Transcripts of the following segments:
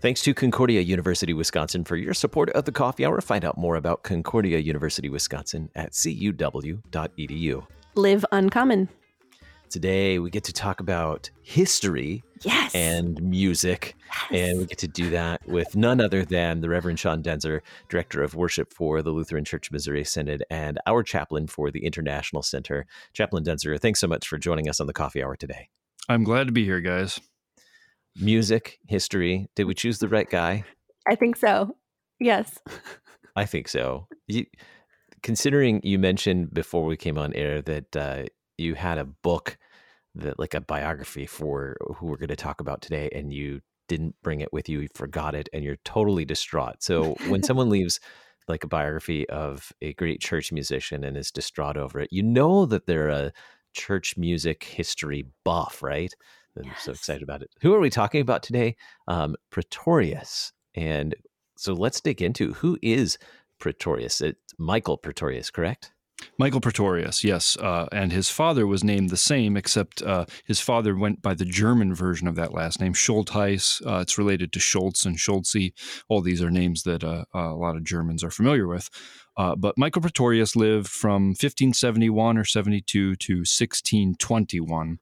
Thanks to Concordia University Wisconsin for your support of the Coffee Hour. Find out more about Concordia University Wisconsin at cuw.edu. Live uncommon. Today we get to talk about history Yes. and music, Yes. and we get to do that with none other than the Reverend Sean Daenzer, Director of Worship for the Lutheran Church Missouri Synod, and our chaplain for the International Center. Chaplain Daenzer, thanks so much for joining us on the Coffee Hour today. I'm glad to be here, guys. Music, history. Did we choose the right guy? I think so. Yes. I think so. You, considering you mentioned before we came on air that uh, you had a book that like a biography for who we're going to talk about today, and you didn't bring it with you, you forgot it, and you're totally distraught. So when someone leaves like a biography of a great church musician and is distraught over it, you know that they're a church music history buff, right? I'm so excited about it. Who are we talking about today? Um, Praetorius. And so let's dig into who is Praetorius. It's Michael Praetorius, correct? Michael Praetorius, yes, uh, and his father was named the same, except uh, his father went by the German version of that last name, Schultheis. Uh, it's related to Schultz and Schulze. All these are names that uh, a lot of Germans are familiar with. Uh, but Michael Praetorius lived from 1571 or 72 to 1621,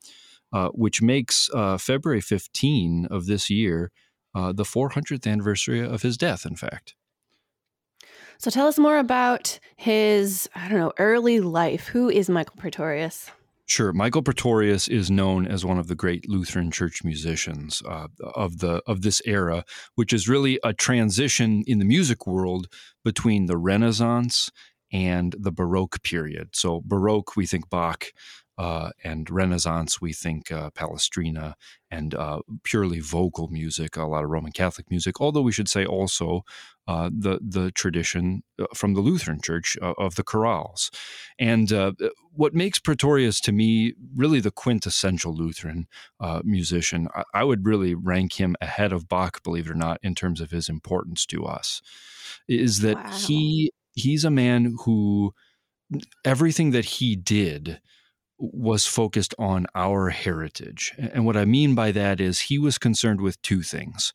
uh, which makes uh, February 15 of this year uh, the 400th anniversary of his death, in fact. So tell us more about his, I don't know, early life. Who is Michael Praetorius? Sure. Michael Praetorius is known as one of the great Lutheran church musicians uh, of the of this era, which is really a transition in the music world between the Renaissance and the Baroque period. So Baroque, we think Bach, uh, and Renaissance, we think uh, Palestrina and uh, purely vocal music, a lot of Roman Catholic music. Although we should say also uh, the the tradition uh, from the Lutheran Church uh, of the chorales, and uh, what makes Praetorius to me really the quintessential Lutheran uh, musician. I, I would really rank him ahead of Bach, believe it or not, in terms of his importance to us. Is that Wow. he he's a man who everything that he did was focused on our heritage. And what I mean by that is he was concerned with two things.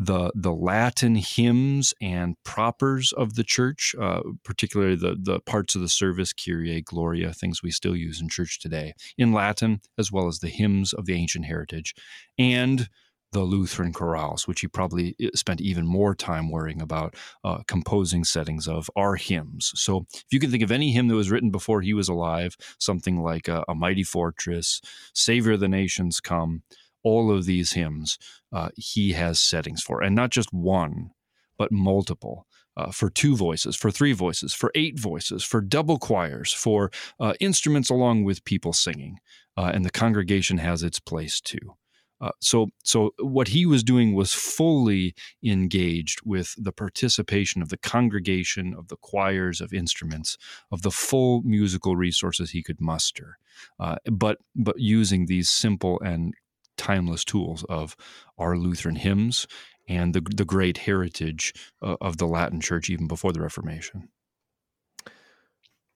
The, the Latin hymns and propers of the church, uh, particularly the, the parts of the service, Kyrie, Gloria, things we still use in church today, in Latin, as well as the hymns of the ancient heritage, and the Lutheran chorales, which he probably eh, spent even more time worrying about uh, composing settings of, are hymns. So if you can think of any hymn that was written before he was alive, something like uh, A Mighty Fortress, Savior of the Nations Come, all of these hymns uh, he has settings for, and not just one, but multiple. Uh, for two voices, for three voices, for eight voices, for double choirs, for uh, instruments along with people singing. Uh, and the congregation has its place too. Uh, so, so what he was doing was fully engaged with the participation of the congregation, of the choirs, of instruments, of the full musical resources he could muster, uh, but but using these simple and timeless tools of our Lutheran hymns and the the great heritage uh, of the Latin Church even before the Reformation.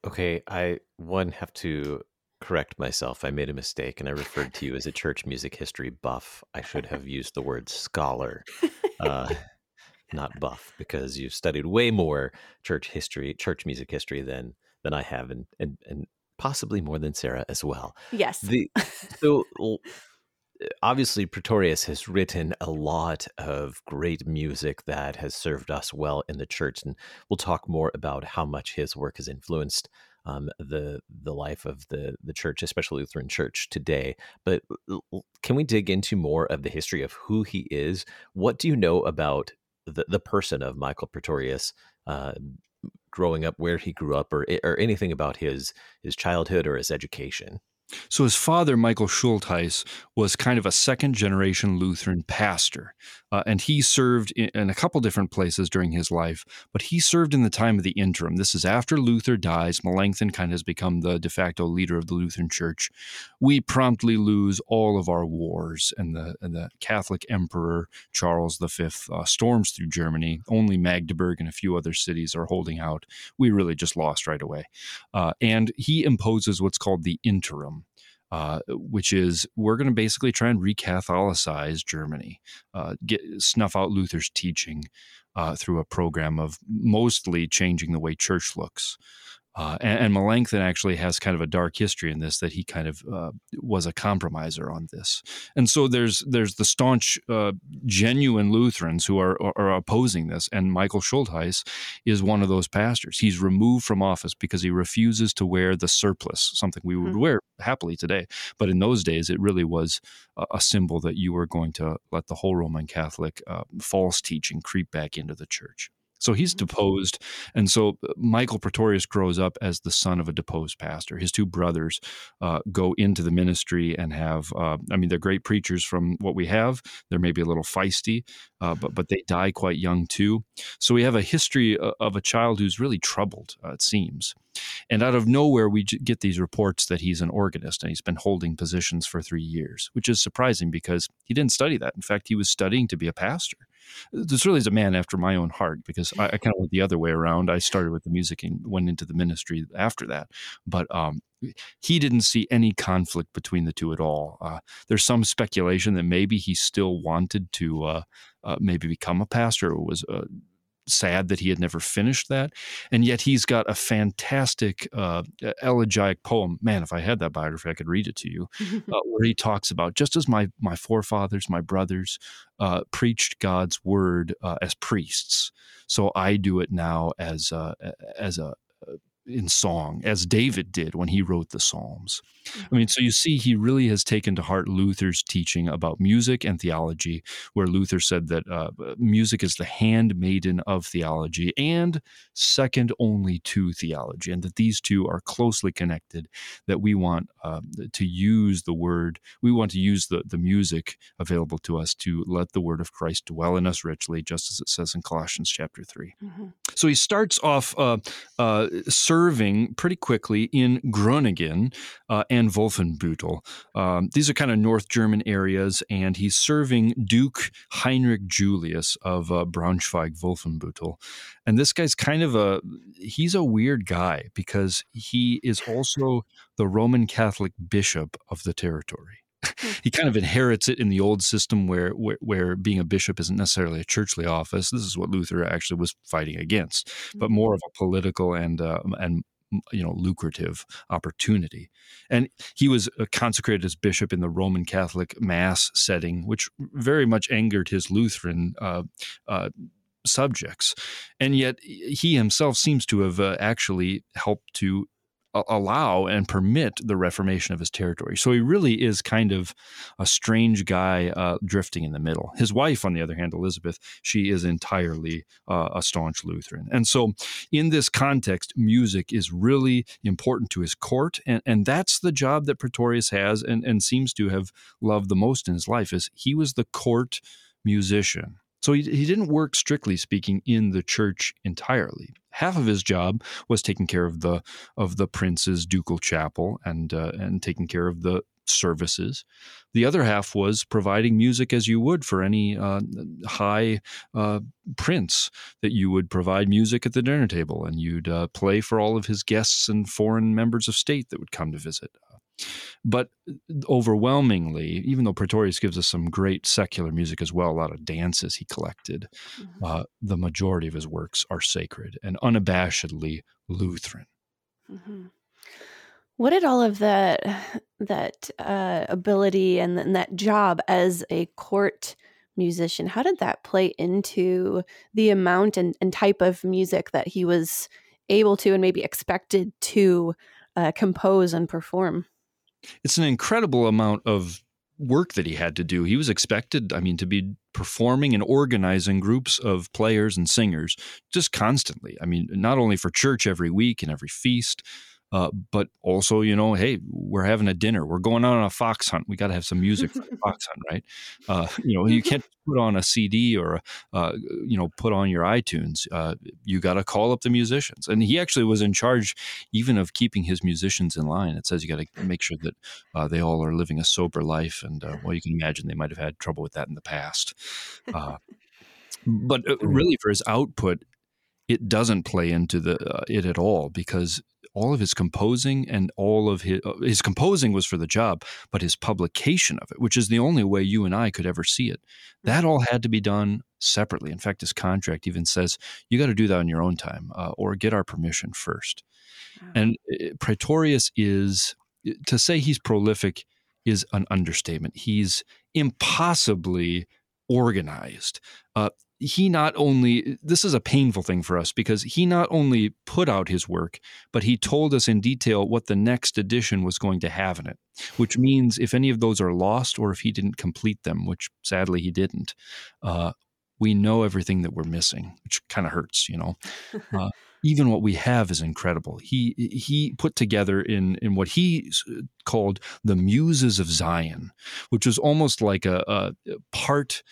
Okay, I one have to correct myself. I made a mistake and I referred to you as a church music history buff. I should have used the word scholar, uh, not buff, because you've studied way more church history, church music history than than I have, and and and possibly more than Sarah as well. Yes. The so obviously Praetorius has written a lot of great music that has served us well in the church, and we'll talk more about how much his work has influenced um, the the life of the the church, especially Lutheran Church today. But can we dig into more of the history of who he is? What do you know about the the person of Michael Praetorius? Uh, growing up where he grew up or or anything about his his childhood or his education So his father, Michael Schultheis, was kind of a second generation Lutheran pastor. Uh, and he served in, in, a couple different places during his life, but he served in the time of the interim. This is after Luther dies. Melanchthon kind of has become the de facto leader of the Lutheran Church. We promptly lose all of our wars, and the, and the Catholic Emperor Charles V uh, storms through Germany. Only Magdeburg and a few other cities are holding out. We really just lost right away. Uh, and he imposes what's called the interim. Uh, which is we're going to basically try and recatholicize Germany, uh, get snuff out Luther's teaching uh, through a program of mostly changing the way church looks. Uh, and, and, Melanchthon actually has kind of a dark history in this that he kind of uh, was a compromiser on this, and so there's there's the staunch, uh, genuine Lutherans who are, are opposing this, and Michael Schultheis is one of those pastors. He's removed from office because he refuses to wear the surplice, something we would mm-hmm. wear happily today, but in those days it really was a, a, symbol that you were going to let the whole Roman Catholic uh, false teaching creep back into the church. So he's mm-hmm. deposed. And so uh, Michael Praetorius grows up as the son of a deposed pastor. His two brothers uh, go into the ministry and have, uh, I mean, they're great preachers from what we have. They're maybe a little feisty, uh, but, but they die quite young too. So we have a history uh, of a child who's really troubled, uh, it seems. And out of nowhere, we get these reports that he's an organist and he's been holding positions for three years, which is surprising because he didn't study that. In fact, he was studying to be a pastor this really is a man after my own heart because I, I kind of went the other way around. I started with the music and went into the ministry after that. But um, he didn't see any conflict between the two at all. Uh, there's some speculation that maybe he still wanted to uh, uh, maybe become a pastor or was uh, sad that he had never finished that. And yet he's got a fantastic uh, elegiac poem. Man, if I had that biography, I could read it to you, uh, where he talks about just as my, my forefathers, my brothers, uh, preached God's word uh, as priests, so I do it now as a, as a in song, as David did when he wrote the Psalms. I mean, so you see, he really has taken to heart Luther's teaching about music and theology, where Luther said that uh, music is the handmaiden of theology and second only to theology, and that these two are closely connected, that we want uh, to use the word, we want to use the, the music available to us to let the word of Christ dwell in us richly, just as it says in Colossians chapter 3. Mm-hmm. So he starts off uh, uh serving pretty quickly in Groningen uh, and Wolfenbüttel. Um, these are kind of North German areas, and he's serving Duke Heinrich Julius of uh, Braunschweig Wolfenbüttel. And this guy's kind of a he's a weird guy because he is also the Roman Catholic bishop of the territory. Hmm. he kind of inherits it in the old system where, where, where being a bishop isn't necessarily a churchly office. This is what Luther actually was fighting against, but hmm. more of a political and uh, and you know lucrative opportunity. And he was uh, consecrated as bishop in the Roman Catholic Mass setting, which very much angered his Lutheran. Uh, uh, subjects. And yet he himself seems to have uh, actually helped to allow and permit the reformation of his territory. So he really is kind of a strange guy uh, drifting in the middle. His wife, on the other hand, Elizabeth, she is entirely uh, a staunch Lutheran. And so in this context, music is really important to his court. And, and that's the job that Praetorius has and, and seems to have loved the most in his life is he was the court musician. So he, he didn't work, strictly speaking, in the church entirely. Half of his job was taking care of the of the prince's ducal chapel and uh, and taking care of the services. The other half was providing music as you would for any uh, high uh, prince, that you would provide music at the dinner table and you'd uh, play for all of his guests and foreign members of state that would come to visit. But overwhelmingly, even though Praetorius gives us some great secular music as well, a lot of dances he collected, mm-hmm. uh, the majority of his works are sacred and unabashedly Lutheran. Mm-hmm. What did all of that that uh, ability and, and that job as a court musician how did that play into the amount and, and type of music that he was able to and maybe expected to uh, compose and perform it's an incredible amount of work that he had to do. He was expected, I mean, to be performing and organizing groups of players and singers just constantly. I mean, not only for church every week and every feast, uh, but also, you know, hey, we're having a dinner. We're going on a fox hunt. We got to have some music for the fox hunt, right? Uh, you know, you can't put on a CD or, uh, you know, put on your iTunes. Uh, you got to call up the musicians. And he actually was in charge even of keeping his musicians in line. It says you got to make sure that uh, they all are living a sober life. And, uh, well, you can imagine they might have had trouble with that in the past. Uh, but really, for his output, it doesn't play into the uh, it at all because all of his composing and all of his uh, his composing was for the job, but his publication of it, which is the only way you and I could ever see it, that all had to be done separately. In fact, his contract even says you got to do that on your own time uh, or get our permission first. Wow. And uh, Praetorius is to say he's prolific is an understatement. He's impossibly organized. Uh, he not only this is a painful thing for us because he not only put out his work but he told us in detail what the next edition was going to have in it which means if any of those are lost or if he didn't complete them which sadly he didn't uh, we know everything that we're missing which kind of hurts you know? Uh, even what we have is incredible. He he put together in in what he called the muses of zion which was almost like a, a part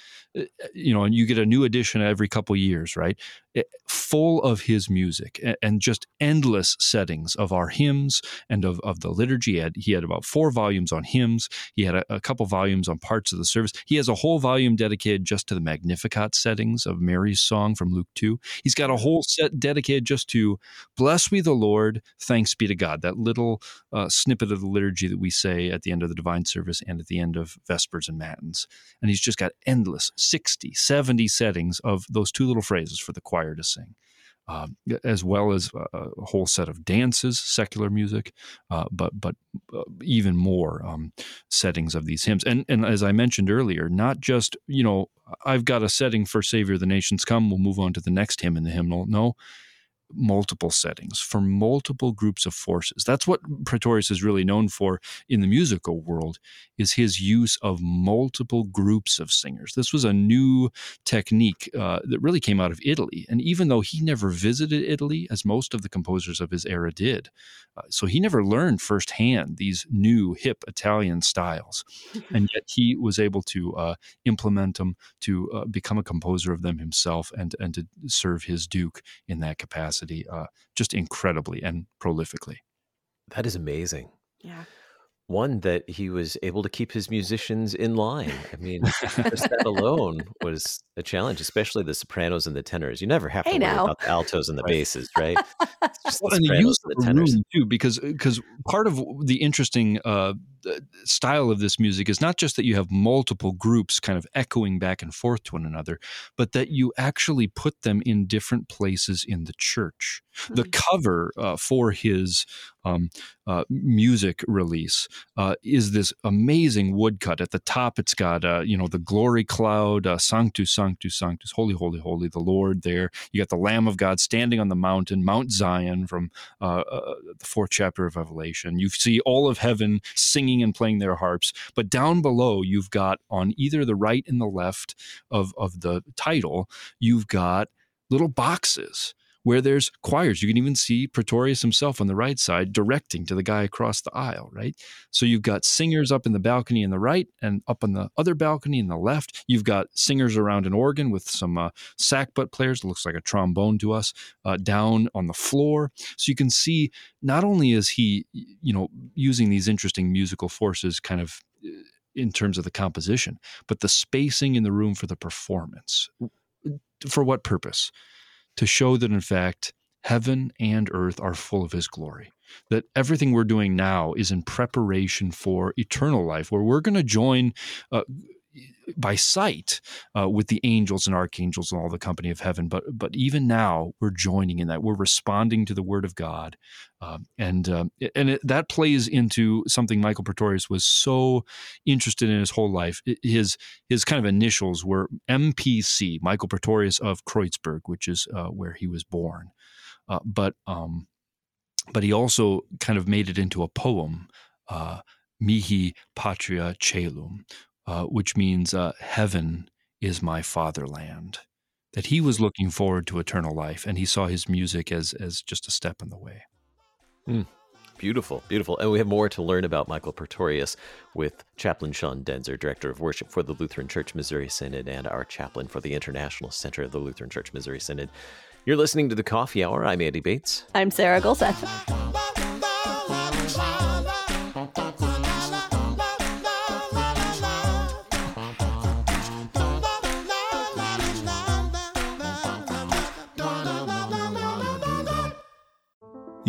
you know and you get a new edition every couple years right? It- full of his music a- and just endless settings of our hymns and of, of the liturgy. He had, he had about four volumes on hymns. He had a, a couple volumes on parts of the service. He has a whole volume dedicated just to the magnificat settings of mary's song from luke 2 he's got a whole set dedicated just to bless we the lord thanks be to god. That little uh, snippet of the liturgy that we say at the end of the divine service and at the end of vespers and matins. And he's just got endless 60 70 settings of those two little phrases for the choir to sing um, as well as a, a whole set of dances secular music uh, but but uh, even more um, settings of these hymns. And and as i mentioned earlier not just you know i've got a setting for savior of the nations come we'll move on to the next hymn in the hymnal. No multiple settings for multiple groups of forces. That's what Praetorius is really known for in the musical world is his use of multiple groups of singers. This was a new technique uh, that really came out of Italy. And even though he never visited Italy, as most of the composers of his era did, uh, so he never learned firsthand these new hip Italian styles. and yet he was able to uh, implement them, to uh, become a composer of them himself, and, and to serve his duke in that capacity uh, just incredibly and prolifically. That is amazing. yeah. One that he was able to keep his musicians in line. I mean, just that alone was a challenge, especially the sopranos and the tenors. You never have to Hey, worry now. about the altos and the Right. basses, right? It's just Well, the and the use of the the tenors. room too, because because part of the interesting uh, style of this music is not just that you have multiple groups kind of echoing back and forth to one another, but that you actually put them in different places in the church. The Mhm. cover uh, for his um, uh, music release uh, is this amazing woodcut. At the top, it's got uh, you know the glory cloud, uh, Sanctus, Sanctus, Sanctus, Holy, Holy, Holy, the Lord. There, you got the Lamb of God standing on the mountain, Mount Zion, from uh, the fourth chapter of Revelation. You see all of heaven singing and playing their harps, but down below, you've got on either the right and the left of of the title, you've got little boxes where there's choirs. You can even see Praetorius himself on the right side directing to the guy across the aisle, right? So you've got singers up in the balcony in the right and up on the other balcony in the left. You've got singers around an organ with some uh, sackbut players, it looks like a trombone to us, uh, down on the floor. So you can see not only is he, you know, using these interesting musical forces kind of uh, in terms of the composition, but the spacing in the room for the performance. For what purpose? To show that in fact heaven and earth are full of his glory that everything we're doing now is in preparation for eternal life where we're going to join uh, by sight uh, with the angels and archangels and all the company of heaven. But but even now we're joining in that. We're responding to the word of god. Um, and um, and it, that plays into something michael praetorius was so interested in his whole life. His his kind of initials were mpc michael praetorius of creuzburg which is uh, where he was born. Uh, but um, but he also kind of made it into a poem uh, mihi patria celum uh, which means uh, heaven is my fatherland. That he was looking forward to eternal life, and he saw his music as as just a step in the way. Beautiful, beautiful. And we have more to learn about Michael Praetorius with Chaplain Sean Daenzer, Director of Worship for the Lutheran Church Missouri Synod, and our chaplain for the International Center of the Lutheran Church Missouri Synod. You're listening to the Coffee Hour. I'm Andy Bates. I'm Sarah Gulseth.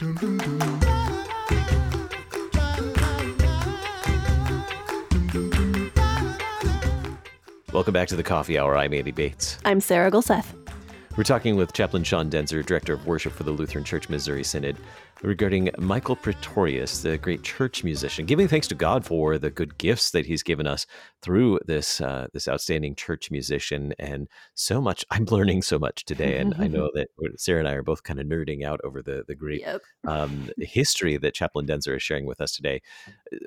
Welcome back to the Coffee Hour. I'm Andy Bates. I'm Sarah Gulseth. We're talking with Chaplain Sean Daenzer, Director of Worship for the Lutheran Church Missouri Synod, regarding Michael Praetorius, the great church musician, giving thanks to God for the good gifts that He's given us through this uh, this outstanding church musician, and so much. I'm learning so much today, and I know that Sarah and I are both kind of nerding out over the the great Yep. um, history that Chaplain Daenzer is sharing with us today.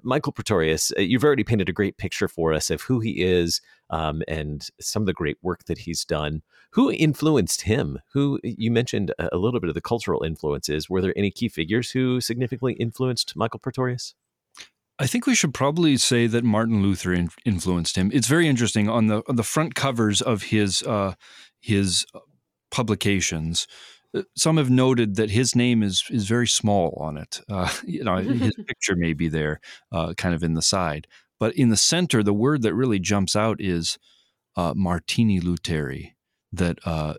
Michael Praetorius, uh, you've already painted a great picture for us of who he is um, and some of the great work that he's done. Who influenced him? Who you mentioned a a little bit of the cultural influences. Were there any key figures who significantly influenced Michael Praetorius? I think we should probably say that Martin Luther in, influenced him. It's very interesting on the on the front covers of his uh, his publications. uh, Some have noted that his name is is very small on it. Uh, you know, his picture may be there, uh, kind of in the side, but in the center, the word that really jumps out is uh, Martini Lutheri. That uh,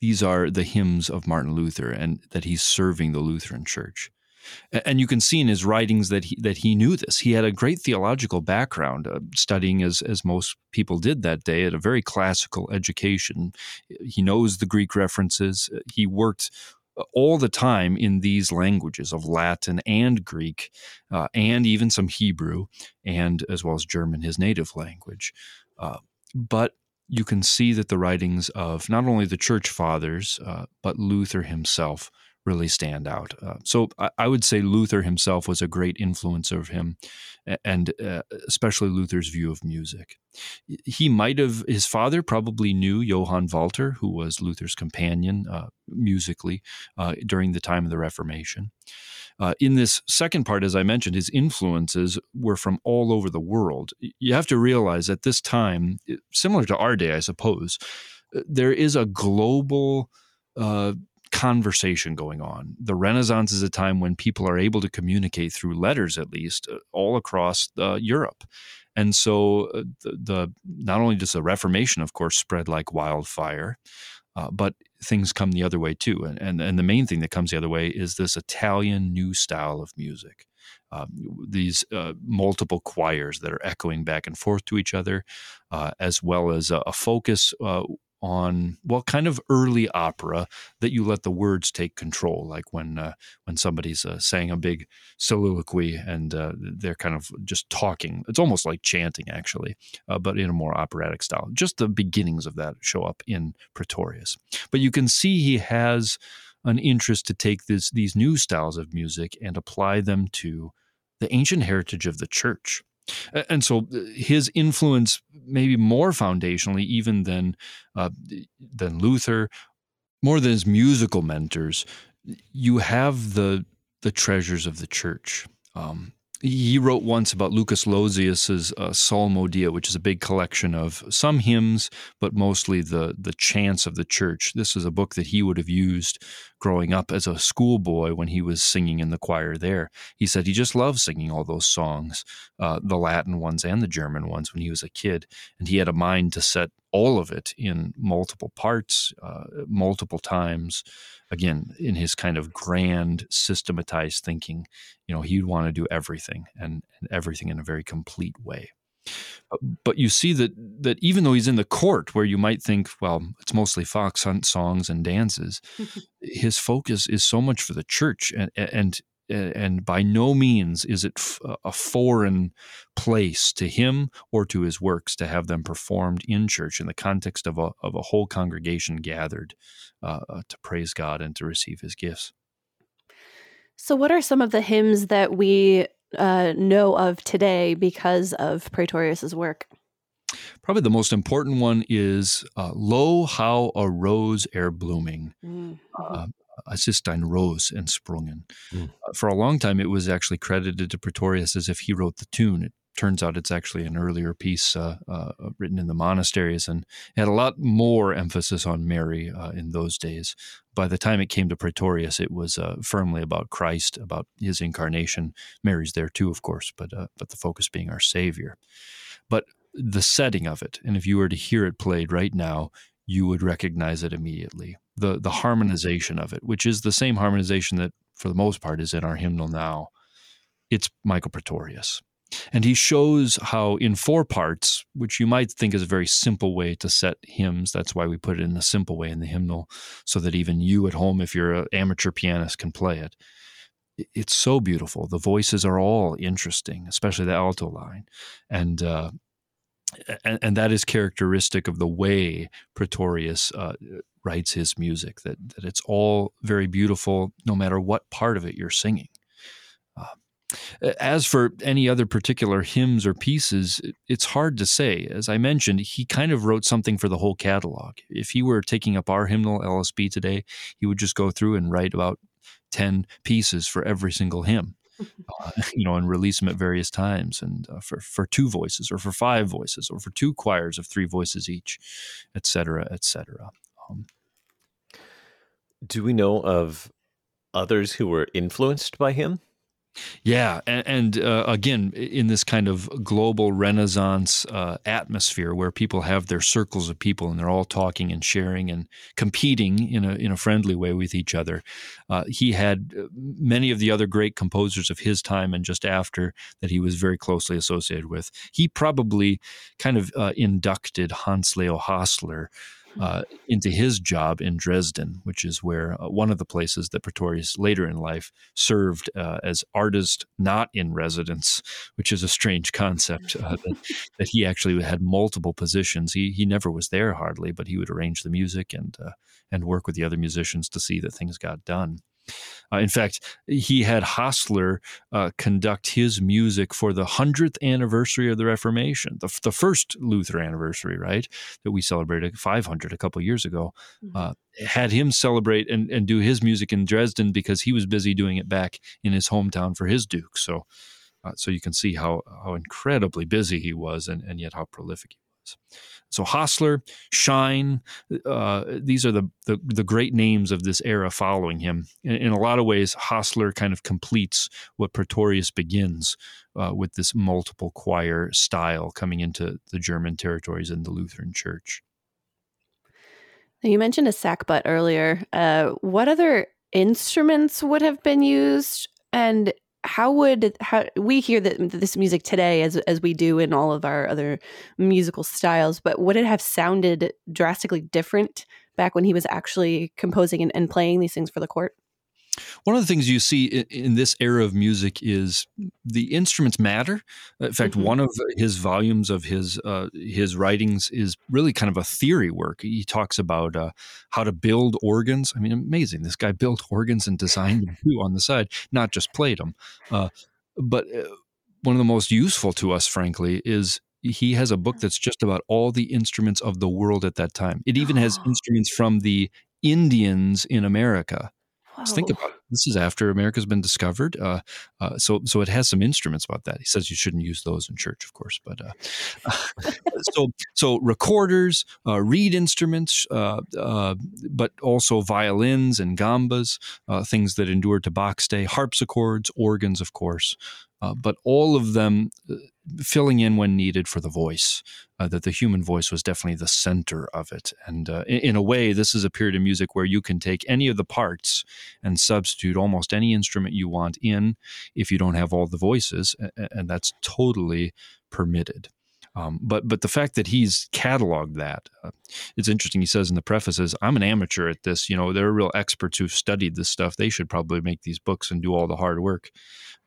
these are the hymns of Martin Luther, and that he's serving the Lutheran Church. And you can see in his writings that he that he knew this. He had a great theological background, uh, studying as as most people did that day at a very classical education. He knows the Greek references. He worked uh, all the time in these languages of Latin and Greek, uh, and even some Hebrew, and as well as German, his native language. Uh, but you can see that the writings of not only the church fathers, uh, but Luther himself really stand out. Uh, so I, I would say Luther himself was a great influence of him, and uh, especially Luther's view of music. He might have, his father probably knew Johann Walter, who was Luther's companion uh, musically uh, during the time of the Reformation. Uh, in this second part, as I mentioned, his influences were from all over the world. You have to realize at this time, similar to our day, I suppose, uh, there is a global uh, conversation going on. The Renaissance is a time when people are able to communicate through letters, at least, uh, all across uh, Europe. And so, uh, the, the not only does the Reformation, of course, spread like wildfire, uh, but things come the other way too. And, and and the main thing that comes the other way is this Italian new style of music. Um, these uh, multiple choirs that are echoing back and forth to each other, uh, as well as a, a focus uh, on well, kind of early opera that you let the words take control, like when uh, when somebody's uh, saying a big soliloquy and uh, they're kind of just talking. It's almost like chanting, actually, uh, but in a more operatic style. Just the beginnings of that show up in Praetorius, but you can see he has an interest to take this, these new styles of music and apply them to the ancient heritage of the church. And so uh, his influence, maybe more foundationally, even than uh, than Luther, more than his musical mentors, you have the the treasures of the church. Um, he wrote once about Lucas Lossius's uh, Psalmodia, which is a big collection of some hymns, but mostly the the chants of the church. This is a book that he would have used growing up as a schoolboy when he was singing in the choir there. He said he just loved singing all those songs, uh, the Latin ones and the German ones, when he was a kid, and he had a mind to set all of it in multiple parts, uh, multiple times. Again, in his kind of grand systematized thinking, you know, he'd want to do everything and, and everything in a very complete way. But you see that that even though he's in the court, where you might think, well, it's mostly fox hunt songs and dances, his focus is so much for the church, and and and by no means is it a foreign place to him or to his works to have them performed in church in the context of a, of a whole congregation gathered uh, uh, to praise God and to receive his gifts. So, what are some of the hymns that we uh, know of today because of Praetorius's work? Probably the most important one is uh, "Lo, how a rose ere blooming." Mm-hmm. Uh, ist ein Rose entsprungen. Mm. Uh, for a long time, it was actually credited to Praetorius as if he wrote the tune. It turns out it's actually an earlier piece uh, uh, written in the monasteries and had a lot more emphasis on Mary uh, in those days. By the time it came to Praetorius, it was uh, firmly about Christ, about his incarnation. Mary's there too, of course, but uh, but the focus being our Savior. But the setting of it, and if you were to hear it played right now, you would recognize it immediately. The the harmonization of it, which is the same harmonization that for the most part is in our hymnal now. It's Michael Praetorius. And he shows how, in four parts, which you might think is a very simple way to set hymns, that's why we put it in a simple way in the hymnal, so that even you at home, if you're an amateur pianist, can play it. It's so beautiful. The voices are all interesting, especially the alto line. And uh, and, and, that is characteristic of the way Praetorius uh, writes his music. That that it's all very beautiful, no matter what part of it you're singing. Uh, as for any other particular hymns or pieces, it's hard to say. As I mentioned, he kind of wrote something for the whole catalog. If he were taking up our hymnal LSB today, he would just go through and write about 10 pieces for every single hymn uh, you know, and release them at various times, and uh, for for two voices, or for five voices, or for two choirs of three voices each, etc., etc. Um, Do we know of others who were influenced by him? Yeah, and, and uh, again, in this kind of global Renaissance uh, atmosphere where people have their circles of people and they're all talking and sharing and competing in a in a friendly way with each other, uh, he had uh, many of the other great composers of his time and just after that he was very closely associated with. He probably kind of uh, inducted Hans Leo Hassler uh, into his job in Dresden, which is where uh, one of the places that Praetorius later in life served uh, as artist not in residence, which is a strange concept uh, that, that, he actually had multiple positions. He he never was there hardly, but he would arrange the music and uh, and work with the other musicians to see that things got done. Uh, in fact, he had Hassler uh, conduct his music for the 100th anniversary of the Reformation, the, the first Luther anniversary, right? That we celebrated 500 a couple years ago. Mm-hmm. Uh, had him celebrate and, and do his music in Dresden because he was busy doing it back in his hometown for his Duke. So, uh, so you can see how, how incredibly busy he was and, and yet how prolific he was. So Hassler, Schein, uh, these are the, the, the great names of this era following him. In, in, a lot of ways, Hassler kind of completes what Praetorius begins uh, with this multiple choir style coming into the German territories and the Lutheran Church. You mentioned a sackbut earlier. Uh, what other instruments would have been used, and how would how we hear that this music today as as we do in all of our other musical styles but would it have sounded drastically different back when he was actually composing and, and playing these things for the court one of the things you see in, this era of music is the instruments matter. In fact, mm-hmm. one of his volumes of his uh, his writings is really kind of a theory work. He talks about uh, how to build organs. I mean, amazing! This guy built organs and designed them too on the side, not just played them. Uh, but uh, one of the most useful to us, frankly, is he has a book that's just about all the instruments of the world at that time. It even has instruments from the Indians in America Let's think about it. This is after America's been discovered, uh, uh, so so it has some instruments about that. He says you shouldn't use those in church, of course, but uh, so so recorders, uh, reed instruments, uh, uh, but also violins and gambas, things that endure to Bach's day, harpsichords, organs, of course, but all of them filling in when needed for the voice. Uh, that the human voice was definitely the center of it. And uh, in, in, a way, this is a period of music where you can take any of the parts and substitute almost any instrument you want in if you don't have all the voices, and that's totally permitted. Um, but but the fact that he's cataloged that, uh, it's interesting. He says in the prefaces, "I'm an amateur at this. You know, there are real experts who've studied this stuff. They should probably make these books and do all the hard work."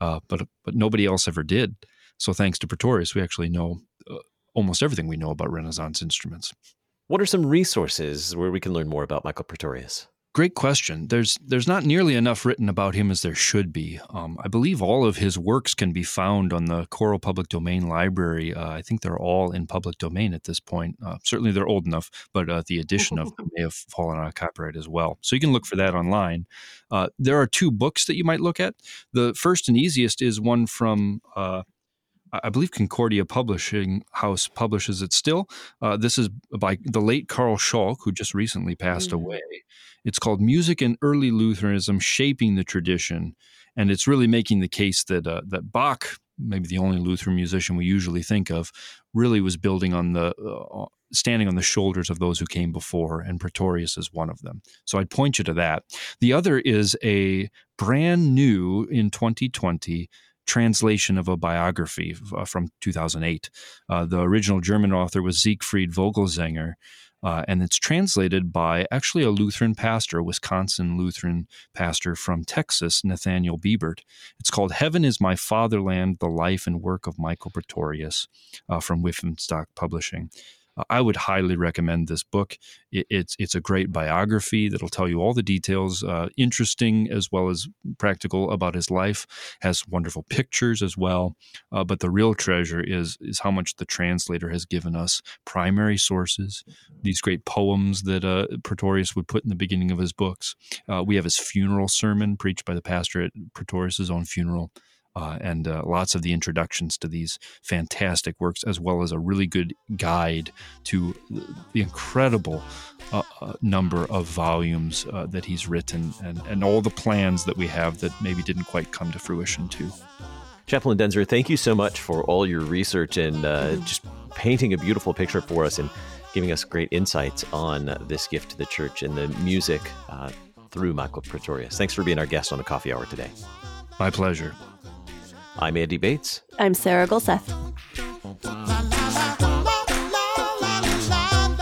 Uh, but but nobody else ever did. So thanks to Praetorius, we actually know uh, almost everything we know about Renaissance instruments. What are some resources where we can learn more about Michael Praetorius? Great question. There's there's not nearly enough written about him as there should be. Um, I believe all of his works can be found on the Choral Public Domain Library. Uh, I think they're all in public domain at this point. Uh, certainly, they're old enough, but uh, the edition of them may have fallen out of copyright as well. So you can look for that online. Uh, there are two books that you might look at. The first and easiest is one from uh, I believe Concordia Publishing House publishes it still. Uh, this is by the late Carl Schalk, who just recently passed mm-hmm. away. It's called Music and Early Lutheranism Shaping the Tradition. And it's really making the case that, uh, that Bach, maybe the only Lutheran musician we usually think of, really was building on the, uh, standing on the shoulders of those who came before, and Praetorius is one of them. So I'd point you to that. The other is a brand new in 2020 translation of a biography uh, from 2008. Uh, the original German author was Siegfried Vogelsanger, uh, and it's translated by actually a Lutheran pastor, a Wisconsin Lutheran pastor from Texas, Nathaniel Biebert. It's called Heaven is My Fatherland The Life and Work of Michael Praetorius uh, from Wipf and Stock Publishing. I would highly recommend this book. it's it's a great biography that'll tell you all the details, uh, interesting as well as practical about his life. Has wonderful pictures as well. Uh, but the real treasure is is how much the translator has given us primary sources, these great poems that uh, Praetorius would put in the beginning of his books. Uh, we have his funeral sermon preached by the pastor at Praetorius's own funeral uh, and uh, lots of the introductions to these fantastic works, as well as a really good guide to the incredible uh, uh number of volumes uh, that he's written and, and all the plans that we have that maybe didn't quite come to fruition, too. Chaplain Daenzer, thank you so much for all your research and uh, just painting a beautiful picture for us and giving us great insights on this gift to the church and the music through Michael Praetorius. Thanks for being our guest on the coffee hour today. My pleasure. I'm Andy Bates. I'm Sarah Gulseth.